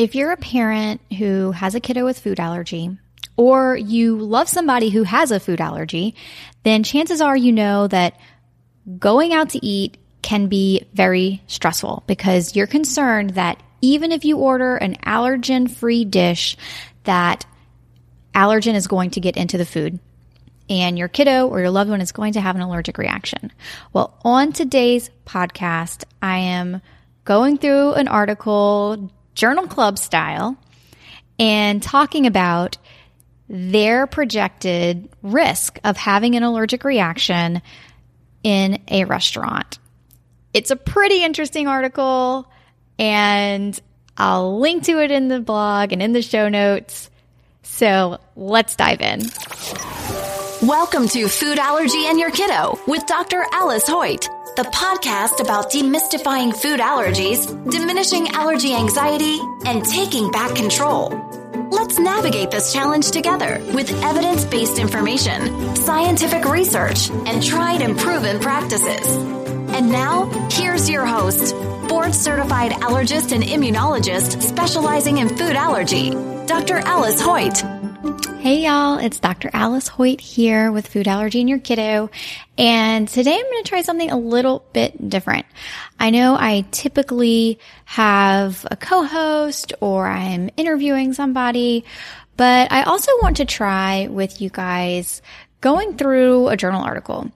If you're a parent who has a kiddo with food allergy, or you love somebody who has a food allergy, then chances are you know that going out to eat can be very stressful because you're concerned that even if you order an allergen free dish, that allergen is going to get into the food and your kiddo or your loved one is going to have an allergic reaction. Well, on today's podcast, I am going through an article, journal club style, and talking about their projected risk of having an allergic reaction in a restaurant. It's a pretty interesting article, and I'll link to it in the blog and in the show notes. So let's dive in. Welcome to Food Allergy and Your Kiddo with Dr. Alice Hoyt, the podcast about demystifying food allergies, diminishing allergy anxiety, and taking back control. Let's navigate this challenge together with evidence based information, scientific research, and tried and proven practices. And now, here's your host, board certified allergist and immunologist specializing in food allergy, Dr. Alice Hoyt. Hey y'all, it's Dr. Alice Hoyt here with Food Allergy and Your Kiddo. And today I'm going to try something a little bit different. I know I typically have a co-host or I'm interviewing somebody, but I also want to try with you guys going through a journal article.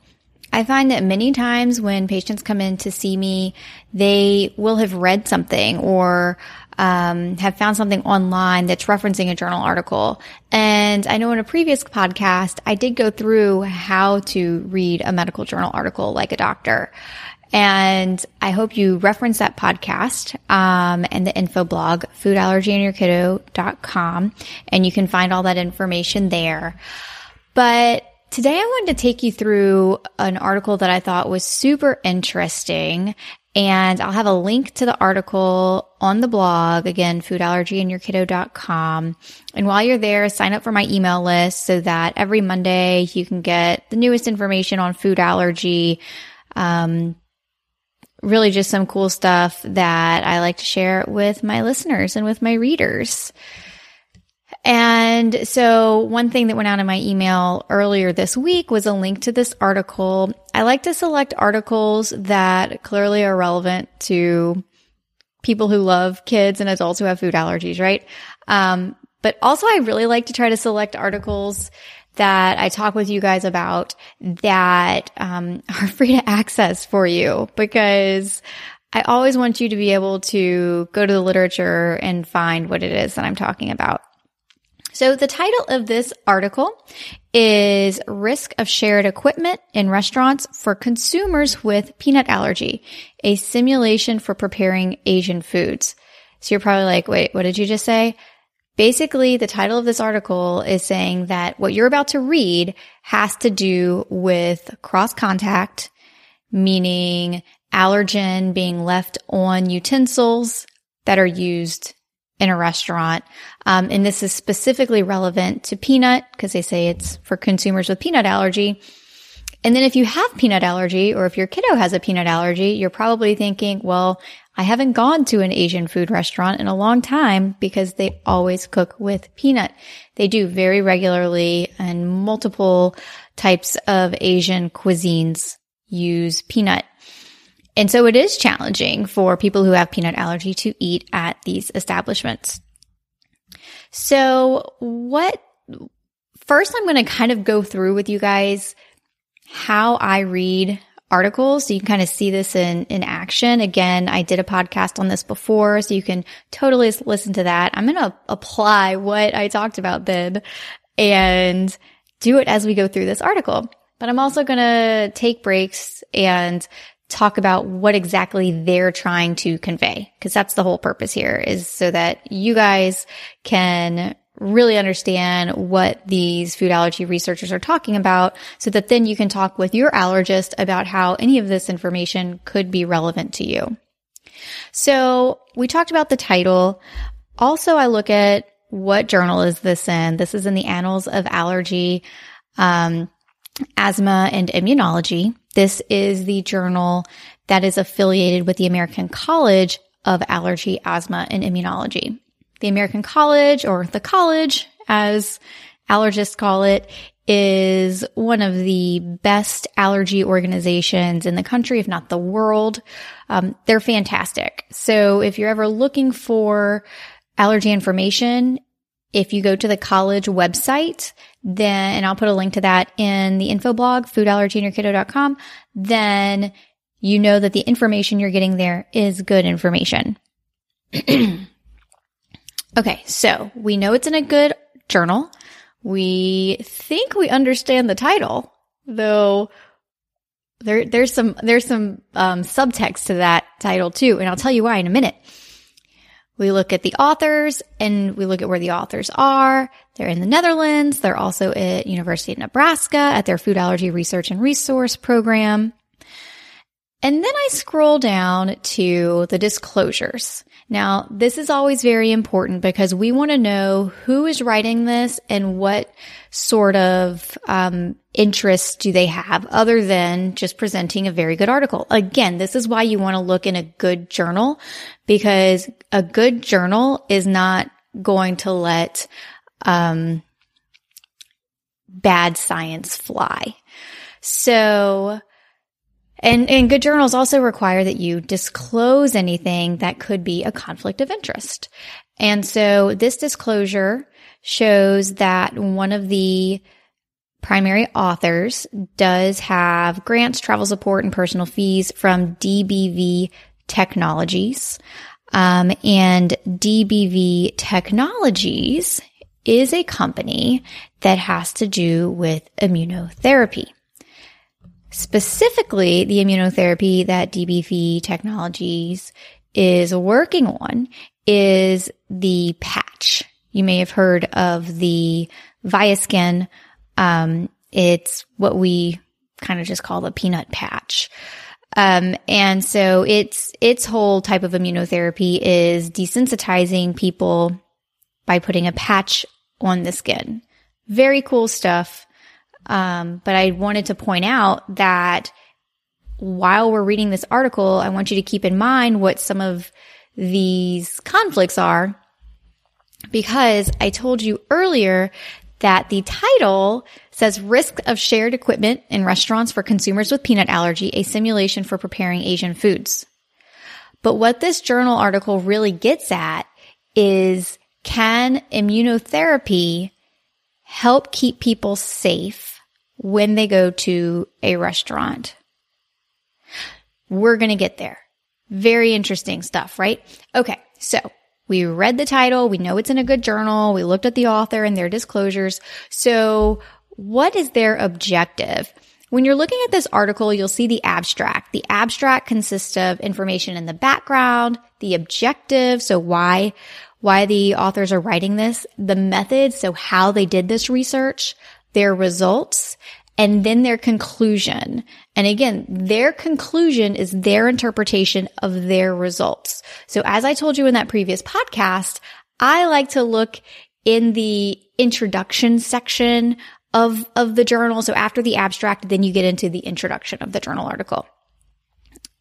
I find that many times when patients come in to see me, they will have read something or um, have found something online that's referencing a journal article. And I know in a previous podcast, I did go through how to read a medical journal article like a doctor. And I hope you reference that podcast um, and the info blog, foodallergyandyourkiddo.com, and you can find all that information there. But today I wanted to take you through an article that I thought was super interesting and I'll have a link to the article on the blog, again, foodallergyandyourkiddo.com. And while you're there, sign up for my email list so that every Monday you can get the newest information on food allergy. Um, really just some cool stuff that I like to share with my listeners and with my readers. And so one thing that went out in my email earlier this week was a link to this article. I like to select articles that clearly are relevant to people who love kids and adults who have food allergies, right? Um, but also I really like to try to select articles that I talk with you guys about that um, are free to access for you because I always want you to be able to go to the literature and find what it is that I'm talking about. So the title of this article is Risk of Shared Equipment in Restaurants for Consumers with Peanut Allergy, a simulation for preparing Asian foods. So you're probably like, wait, what did you just say? Basically, the title of this article is saying that what you're about to read has to do with cross contact, meaning allergen being left on utensils that are used in a restaurant. Um, and this is specifically relevant to peanut because they say it's for consumers with peanut allergy. And then if you have peanut allergy or if your kiddo has a peanut allergy, you're probably thinking, well, I haven't gone to an Asian food restaurant in a long time because they always cook with peanut. They do very regularly and multiple types of Asian cuisines use peanut. And so it is challenging for people who have peanut allergy to eat at these establishments. So what, first I'm going to kind of go through with you guys how I read articles. So you can kind of see this in, in action. Again, I did a podcast on this before, so you can totally listen to that. I'm going to apply what I talked about then and do it as we go through this article. But I'm also going to take breaks and talk about what exactly they're trying to convey. Cause that's the whole purpose here is so that you guys can really understand what these food allergy researchers are talking about so that then you can talk with your allergist about how any of this information could be relevant to you. So we talked about the title. Also, I look at what journal is this in? This is in the Annals of Allergy, um, Asthma and Immunology. This is the journal that is affiliated with the American College of Allergy, Asthma, and Immunology. the American College or the college as allergists call it is one of the best allergy organizations in the country, if not the world. Um, they're fantastic. So if you're ever looking for allergy information, if you go to the college website, then, and I'll put a link to that in the info blog, foodallergyandyourkiddo.com, then you know that the information you're getting there is good information. okay. So we know it's in a good journal. We think we understand the title, though there, there's some, there's some, um, subtext to that title too. And I'll tell you why in a minute. We look at the authors and we look at where the authors are. They're in the Netherlands. They're also at University of Nebraska at their food allergy research and resource program. And then I scroll down to the disclosures. Now, this is always very important because we want to know who is writing this and what sort of um, interests do they have other than just presenting a very good article. Again, this is why you want to look in a good journal because a good journal is not going to let um, bad science fly. So, and, and good journals also require that you disclose anything that could be a conflict of interest. And so this disclosure shows that one of the primary authors does have grants, travel support, and personal fees from DBV Technologies. Um, and DBV Technologies is a company that has to do with immunotherapy. Specifically, the immunotherapy that DBV Technologies is working on is the patch. You may have heard of the Viaskin. Um, it's what we kind of just call the peanut patch. Um, and so its, its whole type of immunotherapy is desensitizing people by putting a patch on the skin. Very cool stuff. Um, but I wanted to point out that while we're reading this article, I want you to keep in mind what some of these conflicts are because I told you earlier that the title says risk of shared equipment in restaurants for consumers with peanut allergy, a simulation for preparing Asian foods. But what this journal article really gets at is can immunotherapy help keep people safe when they go to a restaurant. We're going to get there. Very interesting stuff, right? Okay. So we read the title. We know it's in a good journal. We looked at the author and their disclosures. So what is their objective? When you're looking at this article, you'll see the abstract. The abstract consists of information in the background, the objective. So why, why the authors are writing this, the method. So how they did this research, their results, and then their conclusion. And again, their conclusion is their interpretation of their results. So as I told you in that previous podcast, I like to look in the introduction section of, of the journal. So after the abstract, then you get into the introduction of the journal article.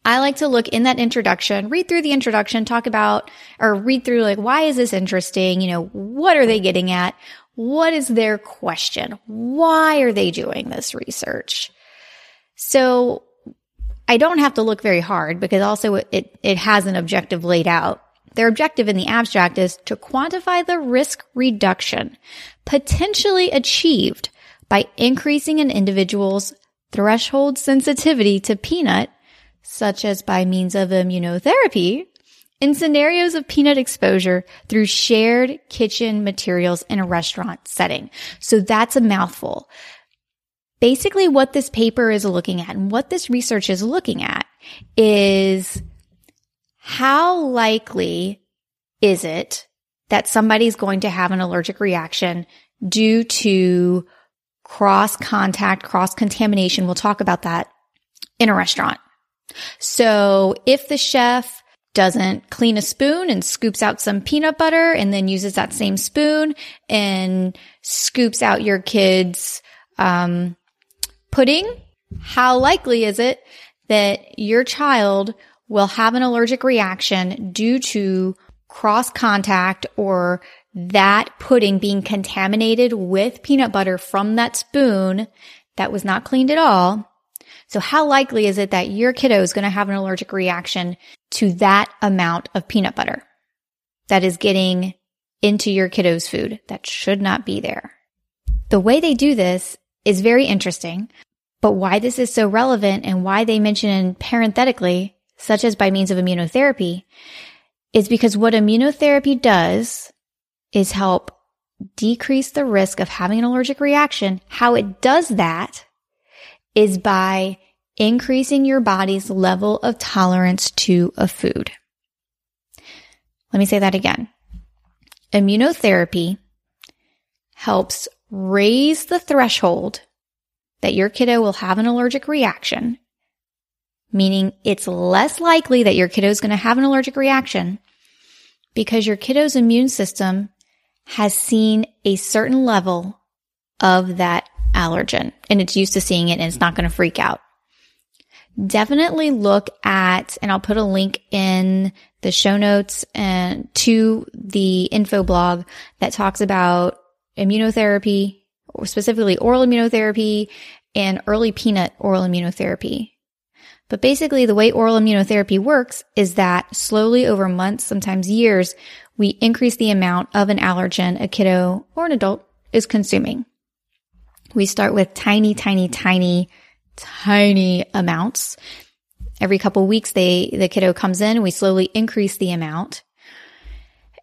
I like to look in that introduction, read through the introduction, talk about or read through like, why is this interesting? You know, what are they getting at? What is their question? Why are they doing this research? So I don't have to look very hard because also it, it has an objective laid out. Their objective in the abstract is to quantify the risk reduction potentially achieved by increasing an individual's threshold sensitivity to peanut, such as by means of immunotherapy, in scenarios of peanut exposure through shared kitchen materials in a restaurant setting. So that's a mouthful. Basically what this paper is looking at and what this research is looking at is how likely is it that somebody's going to have an allergic reaction due to cross contact, cross contamination. We'll talk about that in a restaurant. So if the chef doesn't clean a spoon and scoops out some peanut butter and then uses that same spoon and scoops out your kid's um, pudding, how likely is it that your child will have an allergic reaction due to cross contact or that pudding being contaminated with peanut butter from that spoon that was not cleaned at all. So how likely is it that your kiddo is going to have an allergic reaction to that amount of peanut butter that is getting into your kiddo's food that should not be there? The way they do this is very interesting, but why this is so relevant and why they mention in parenthetically, such as by means of immunotherapy, is because what immunotherapy does is help decrease the risk of having an allergic reaction. How it does that is by increasing your body's level of tolerance to a food. Let me say that again. Immunotherapy helps raise the threshold that your kiddo will have an allergic reaction, meaning it's less likely that your kiddo is going to have an allergic reaction because your kiddo's immune system has seen a certain level of that allergen and it's used to seeing it and it's not going to freak out. Definitely look at, and I'll put a link in the show notes and to the info blog that talks about immunotherapy, or specifically oral immunotherapy and early peanut oral immunotherapy. But basically the way oral immunotherapy works is that slowly over months, sometimes years, we increase the amount of an allergen a kiddo or an adult is consuming. We start with tiny, tiny, tiny, tiny amounts. Every couple weeks, they, the kiddo comes in we slowly increase the amount.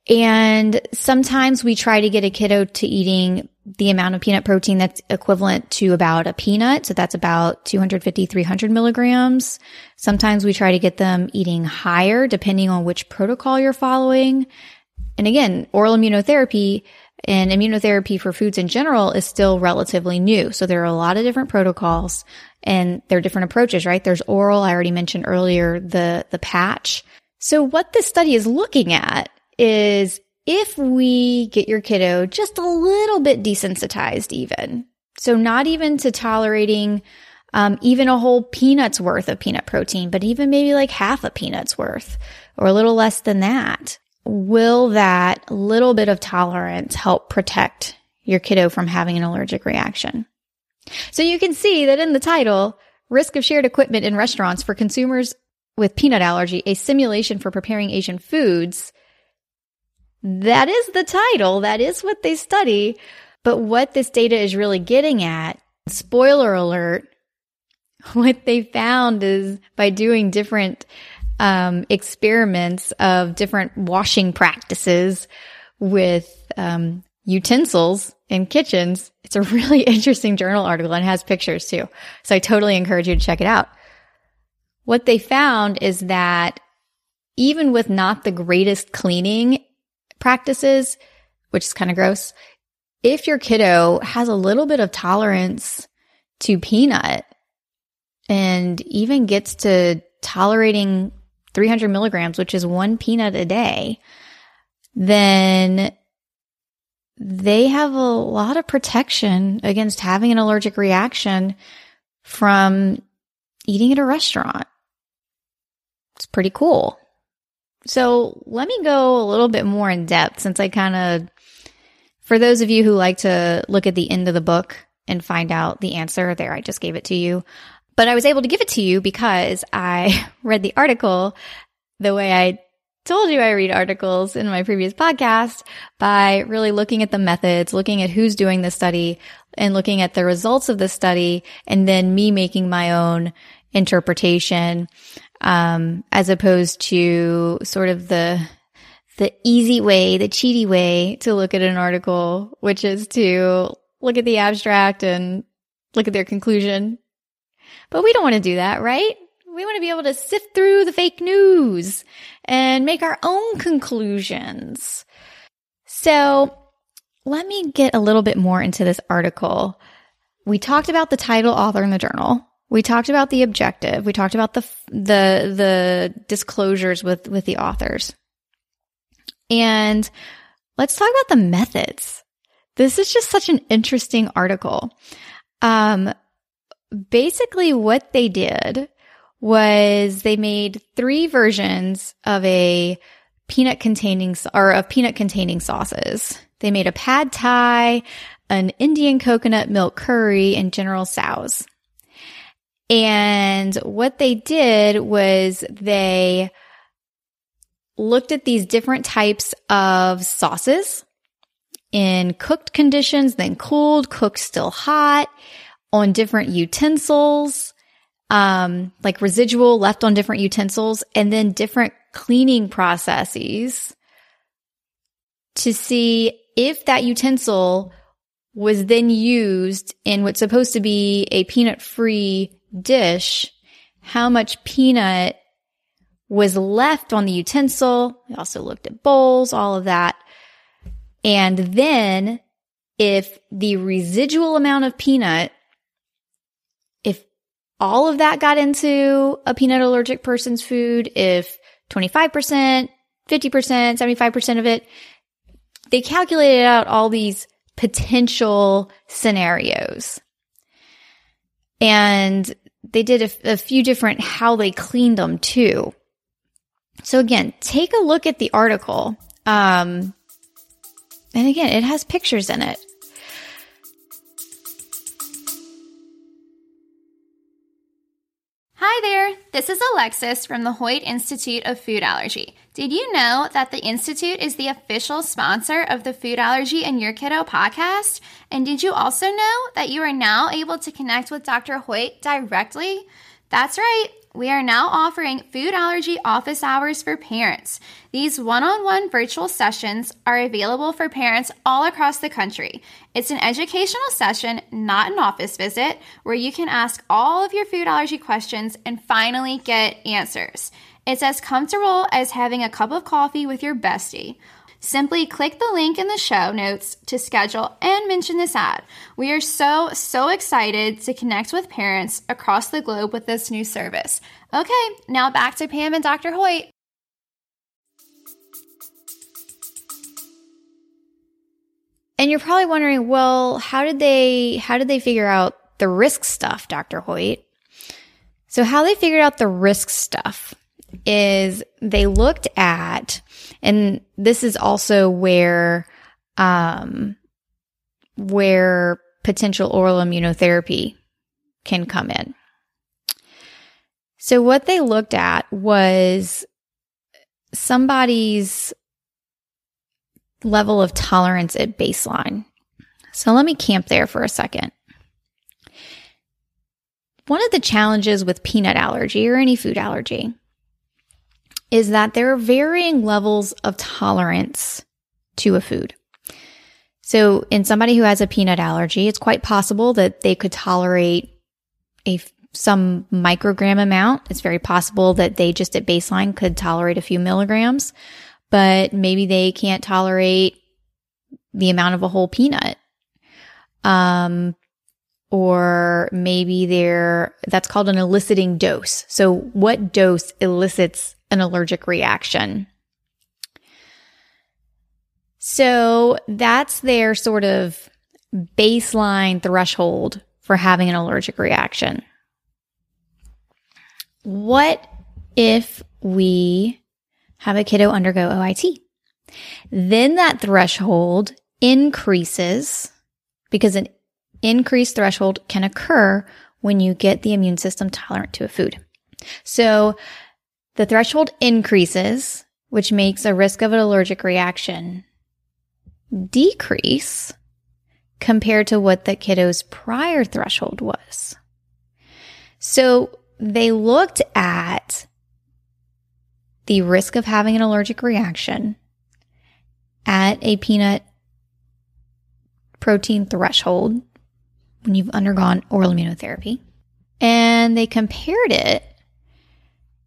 And sometimes we try to get a kiddo to eating the amount of peanut protein that's equivalent to about a peanut. So that's about 250, 300 milligrams. Sometimes we try to get them eating higher depending on which protocol you're following. And again, oral immunotherapy and immunotherapy for foods in general is still relatively new. So there are a lot of different protocols and there are different approaches, right? There's oral. I already mentioned earlier the, the patch. So what this study is looking at is if we get your kiddo just a little bit desensitized even, so not even to tolerating um, even a whole peanut's worth of peanut protein, but even maybe like half a peanut's worth or a little less than that will that little bit of tolerance help protect your kiddo from having an allergic reaction? So you can see that in the title, risk of shared equipment in restaurants for consumers with peanut allergy, a simulation for preparing Asian foods. That is the title. That is what they study. But what this data is really getting at, spoiler alert, what they found is by doing different um, experiments of different washing practices with um, utensils in kitchens. It's a really interesting journal article and has pictures too. So I totally encourage you to check it out. What they found is that even with not the greatest cleaning practices, which is kind of gross, if your kiddo has a little bit of tolerance to peanut and even gets to tolerating 300 milligrams, which is one peanut a day, then they have a lot of protection against having an allergic reaction from eating at a restaurant. It's pretty cool. So let me go a little bit more in depth since I kind of, for those of you who like to look at the end of the book and find out the answer, there, I just gave it to you. But I was able to give it to you because I read the article the way I told you I read articles in my previous podcast by really looking at the methods, looking at who's doing the study and looking at the results of the study and then me making my own interpretation, um, as opposed to sort of the, the easy way, the cheaty way to look at an article, which is to look at the abstract and look at their conclusion but we don't want to do that, right? We want to be able to sift through the fake news and make our own conclusions. So let me get a little bit more into this article. We talked about the title, author, in the journal. We talked about the objective. We talked about the the the disclosures with with the authors. And let's talk about the methods. This is just such an interesting article. Um, basically what they did was they made three versions of a peanut containing or of peanut containing sauces. They made a pad thai, an Indian coconut milk curry, and General Tso's. And what they did was they looked at these different types of sauces in cooked conditions, then cooled, cooked still hot, on different utensils, um, like residual left on different utensils, and then different cleaning processes to see if that utensil was then used in what's supposed to be a peanut free dish, how much peanut was left on the utensil. We also looked at bowls, all of that. And then if the residual amount of peanut, all of that got into a peanut allergic person's food, if 25%, 50%, 75% of it, they calculated out all these potential scenarios. And they did a, a, few different how they cleaned them too. So again, take a look at the article. Um, and again, it has pictures in it. Hi there, this is Alexis from the Hoyt Institute of Food Allergy. Did you know that the Institute is the official sponsor of the Food Allergy and Your Kiddo podcast? And did you also know that you are now able to connect with Dr. Hoyt directly? That's right we are now offering food allergy office hours for parents. These one on one virtual sessions are available for parents all across the country. It's an educational session, not an office visit, where you can ask all of your food allergy questions and finally get answers. It's as comfortable as having a cup of coffee with your bestie. Simply click the link in the show notes to schedule and mention this ad. We are so, so excited to connect with parents across the globe with this new service. Okay, now back to Pam and Dr. Hoyt. And you're probably wondering, well, how did they how did they figure out the risk stuff, Dr. Hoyt? So how they figured out the risk stuff is they looked at, and this is also where, um, where potential oral immunotherapy can come in. So what they looked at was somebody's level of tolerance at baseline. So let me camp there for a second. One of the challenges with peanut allergy or any food allergy is that there are varying levels of tolerance to a food. So in somebody who has a peanut allergy, it's quite possible that they could tolerate a some microgram amount. It's very possible that they just at baseline could tolerate a few milligrams, but maybe they can't tolerate the amount of a whole peanut. Um, or maybe they're, that's called an eliciting dose. So what dose elicits an allergic reaction. So that's their sort of baseline threshold for having an allergic reaction. What if we have a kiddo undergo OIT? Then that threshold increases because an increased threshold can occur when you get the immune system tolerant to a food. So the threshold increases, which makes a risk of an allergic reaction decrease compared to what the kiddo's prior threshold was. So they looked at the risk of having an allergic reaction at a peanut protein threshold when you've undergone oral immunotherapy. And they compared it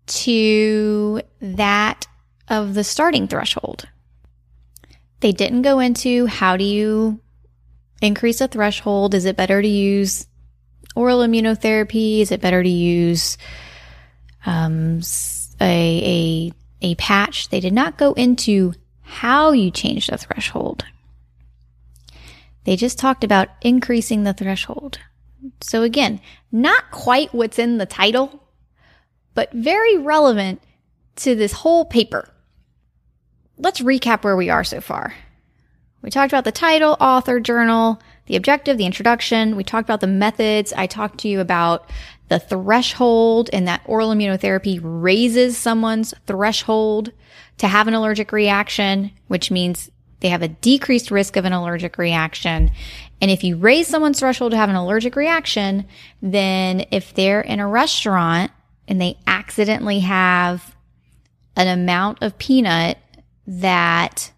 to that of the starting threshold. They didn't go into how do you increase a threshold? Is it better to use oral immunotherapy? Is it better to use um, a, a, a patch? They did not go into how you change the threshold. They just talked about increasing the threshold. So again, not quite what's in the title, but very relevant to this whole paper. let's recap where we are so far. We talked about the title, author, journal, the objective, the introduction. We talked about the methods. I talked to you about the threshold and that oral immunotherapy raises someone's threshold to have an allergic reaction, which means they have a decreased risk of an allergic reaction. And if you raise someone's threshold to have an allergic reaction, then if they're in a restaurant and they accidentally have an amount of peanut that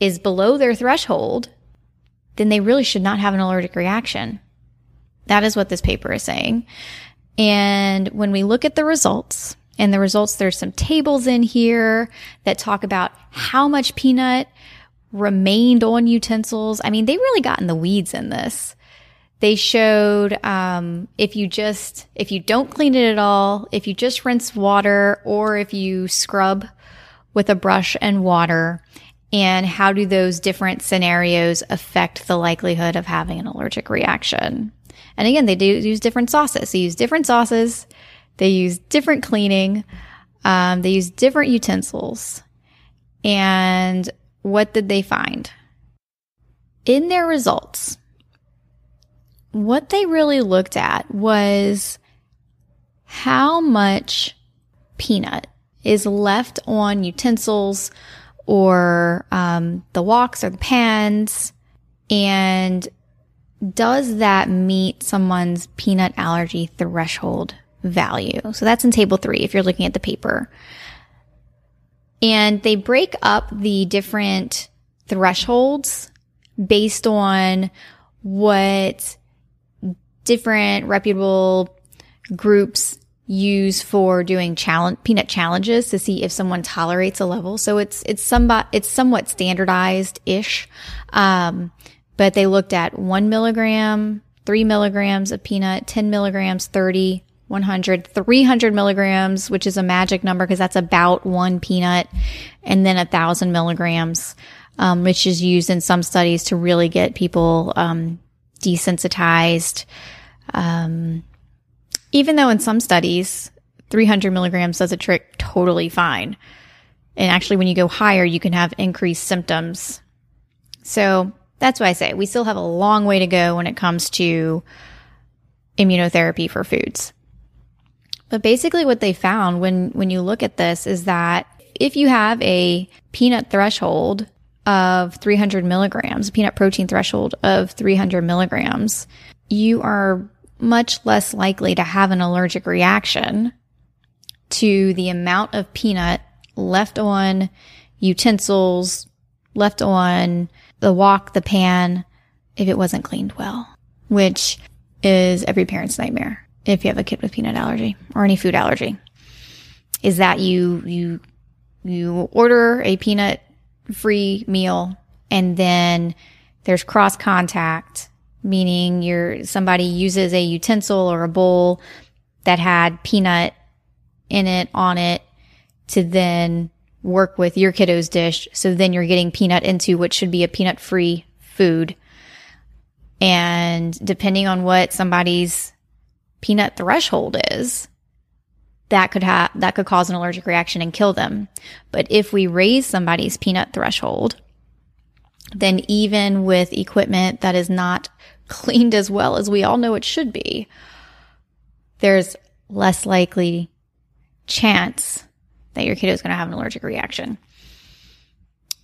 is below their threshold, then they really should not have an allergic reaction. That is what this paper is saying. And when we look at the results, and the results, there's some tables in here that talk about how much peanut remained on utensils. I mean, they really got in the weeds in this. They showed um, if you just if you don't clean it at all, if you just rinse water, or if you scrub with a brush and water, and how do those different scenarios affect the likelihood of having an allergic reaction? And again, they do use different sauces. They use different sauces. They use different cleaning. Um, they use different utensils. And what did they find? In their results, what they really looked at was how much peanut is left on utensils or um, the woks or the pans and does that meet someone's peanut allergy threshold value? So that's in table three if you're looking at the paper. And they break up the different thresholds based on what different reputable groups use for doing challenge peanut challenges to see if someone tolerates a level. So it's it's somewhat it's somewhat standardized ish. Um, but they looked at one milligram, three milligrams of peanut, 10 milligrams, 30, 100, 300 milligrams, which is a magic number because that's about one peanut, and then a thousand milligrams, um, which is used in some studies to really get people um, desensitized. Um, even though in some studies, 300 milligrams does a trick totally fine. And actually, when you go higher, you can have increased symptoms. So that's why I say we still have a long way to go when it comes to immunotherapy for foods. But basically what they found when, when you look at this is that if you have a peanut threshold of 300 milligrams, peanut protein threshold of 300 milligrams, you are much less likely to have an allergic reaction to the amount of peanut left on utensils, left on the wok, the pan, if it wasn't cleaned well, which is every parent's nightmare if you have a kid with peanut allergy or any food allergy. Is that you you you order a peanut free meal and then there's cross contact, meaning you're somebody uses a utensil or a bowl that had peanut in it on it to then work with your kiddo's dish. So then you're getting peanut into what should be a peanut free food. And depending on what somebody's peanut threshold is, that could have, that could cause an allergic reaction and kill them. But if we raise somebody's peanut threshold, then even with equipment that is not cleaned as well as we all know it should be, there's less likely chance that your kiddo is going to have an allergic reaction.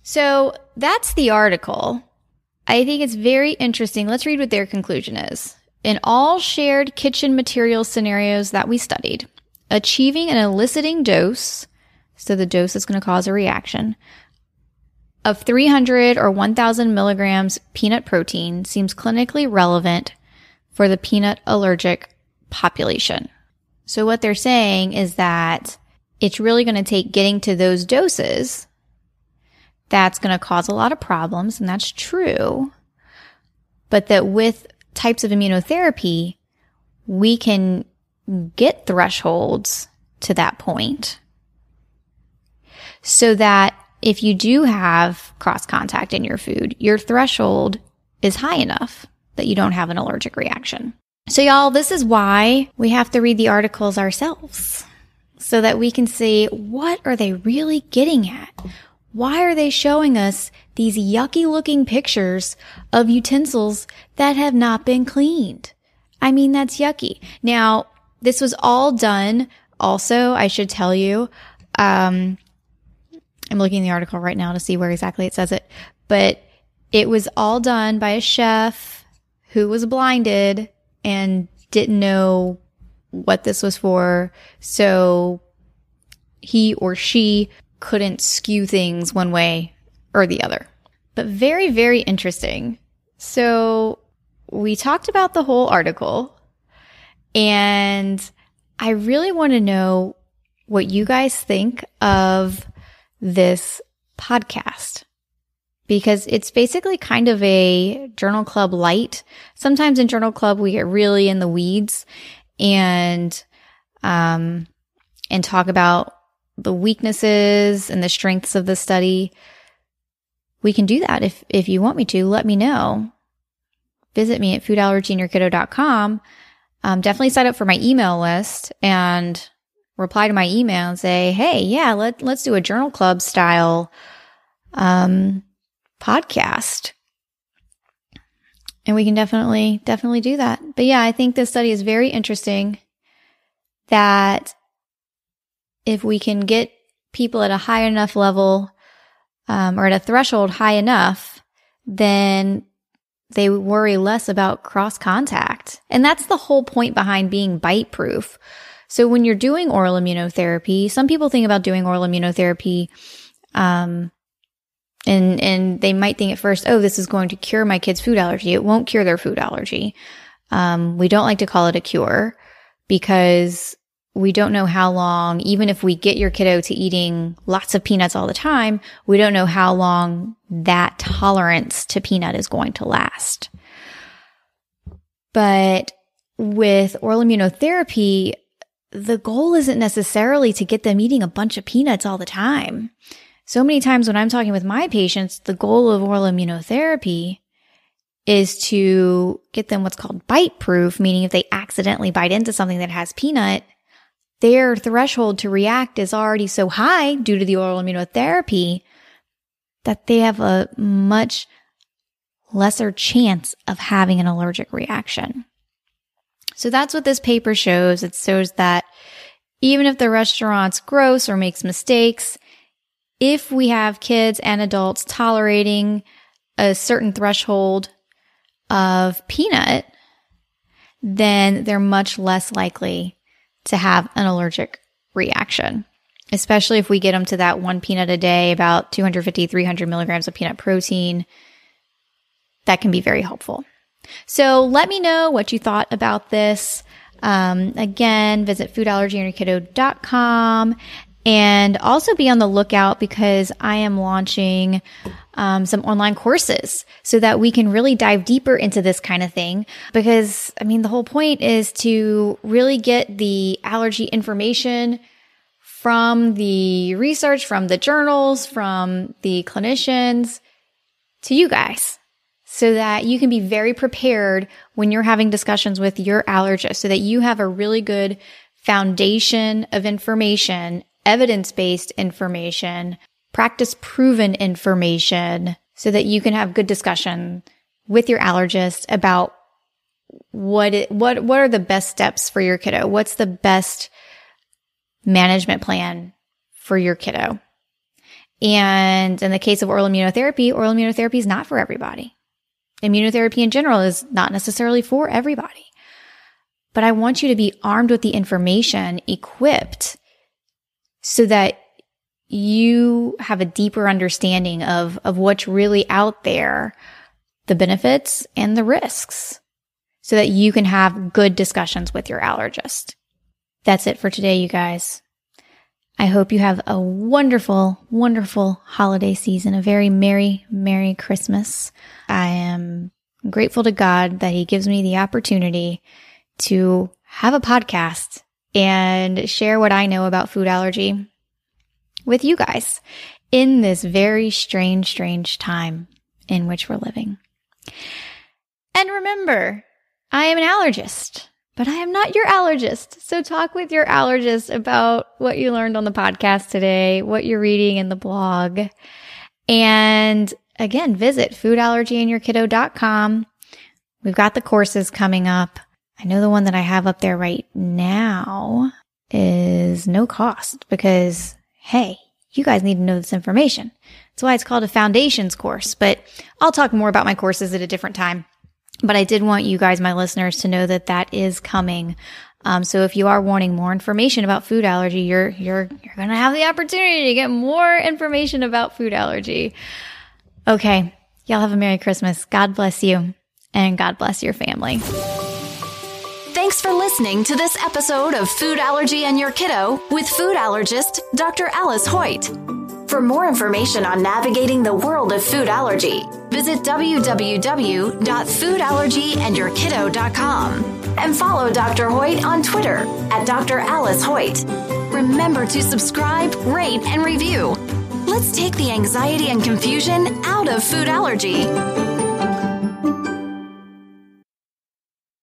So that's the article. I think it's very interesting. Let's read what their conclusion is. In all shared kitchen material scenarios that we studied, achieving an eliciting dose, so the dose is going to cause a reaction, of 300 or 1000 milligrams peanut protein seems clinically relevant for the peanut allergic population. So what they're saying is that it's really going to take getting to those doses that's going to cause a lot of problems, and that's true. But that with types of immunotherapy, we can get thresholds to that point so that if you do have cross contact in your food, your threshold is high enough that you don't have an allergic reaction. So y'all, this is why we have to read the articles ourselves so that we can see what are they really getting at? why are they showing us these yucky looking pictures of utensils that have not been cleaned? I mean, that's yucky. Now, this was all done also, I should tell you, um, I'm looking in the article right now to see where exactly it says it, but it was all done by a chef who was blinded and didn't know what this was for. So he or she couldn't skew things one way or the other. But very, very interesting. So we talked about the whole article and I really want to know what you guys think of this podcast because it's basically kind of a journal club light. Sometimes in journal club, we get really in the weeds and, um, and talk about the weaknesses and the strengths of the study. We can do that if, if you want me to, let me know. Visit me at foodallergyandyourkiddo.com. Um, definitely sign up for my email list and reply to my email and say, Hey, yeah, let, let's do a journal club style, um, podcast. And we can definitely, definitely do that. But yeah, I think this study is very interesting that if we can get people at a high enough level, um, or at a threshold high enough, then they worry less about cross contact. And that's the whole point behind being bite proof. So when you're doing oral immunotherapy, some people think about doing oral immunotherapy, um, and, and they might think at first, oh, this is going to cure my kid's food allergy. It won't cure their food allergy. Um, we don't like to call it a cure because we don't know how long, even if we get your kiddo to eating lots of peanuts all the time, we don't know how long that tolerance to peanut is going to last. But with oral immunotherapy, the goal isn't necessarily to get them eating a bunch of peanuts all the time. So many times when I'm talking with my patients, the goal of oral immunotherapy is to get them what's called bite proof, meaning if they accidentally bite into something that has peanut, their threshold to react is already so high due to the oral immunotherapy that they have a much lesser chance of having an allergic reaction. So that's what this paper shows. It shows that even if the restaurant's gross or makes mistakes, if we have kids and adults tolerating a certain threshold of peanut, then they're much less likely to have an allergic reaction, especially if we get them to that one peanut a day, about 250, 300 milligrams of peanut protein. That can be very helpful. So let me know what you thought about this. Um, again, visit foodallergyandyourkiddo.com and also be on the lookout because I am launching um, some online courses so that we can really dive deeper into this kind of thing. Because, I mean, the whole point is to really get the allergy information from the research, from the journals, from the clinicians to you guys so that you can be very prepared when you're having discussions with your allergist so that you have a really good foundation of information evidence based information, practice proven information so that you can have good discussion with your allergist about what it, what what are the best steps for your kiddo? What's the best management plan for your kiddo? And in the case of oral immunotherapy, oral immunotherapy is not for everybody. Immunotherapy in general is not necessarily for everybody. But I want you to be armed with the information, equipped so that you have a deeper understanding of, of what's really out there, the benefits and the risks, so that you can have good discussions with your allergist. That's it for today, you guys. I hope you have a wonderful, wonderful holiday season, a very merry, merry Christmas. I am grateful to God that He gives me the opportunity to have a podcast and share what I know about food allergy with you guys in this very strange, strange time in which we're living. And remember, I am an allergist. But I am not your allergist. So talk with your allergist about what you learned on the podcast today, what you're reading in the blog. And again, visit foodallergyandyourkiddo.com. We've got the courses coming up. I know the one that I have up there right now is no cost because, hey, you guys need to know this information. That's why it's called a foundations course, but I'll talk more about my courses at a different time. But I did want you guys, my listeners, to know that that is coming. Um, so if you are wanting more information about food allergy, you're you're you're gonna have the opportunity to get more information about food allergy. Okay, y'all have a Merry Christmas. God bless you, and God bless your family. Thanks for listening to this episode of Food Allergy and Your Kiddo with food allergist Dr. Alice Hoyt. For more information on navigating the world of food allergy, visit www.foodallergyandyourkiddo.com and follow Dr. Hoyt on Twitter at Dr. Alice Hoyt. Remember to subscribe, rate, and review. Let's take the anxiety and confusion out of food allergy.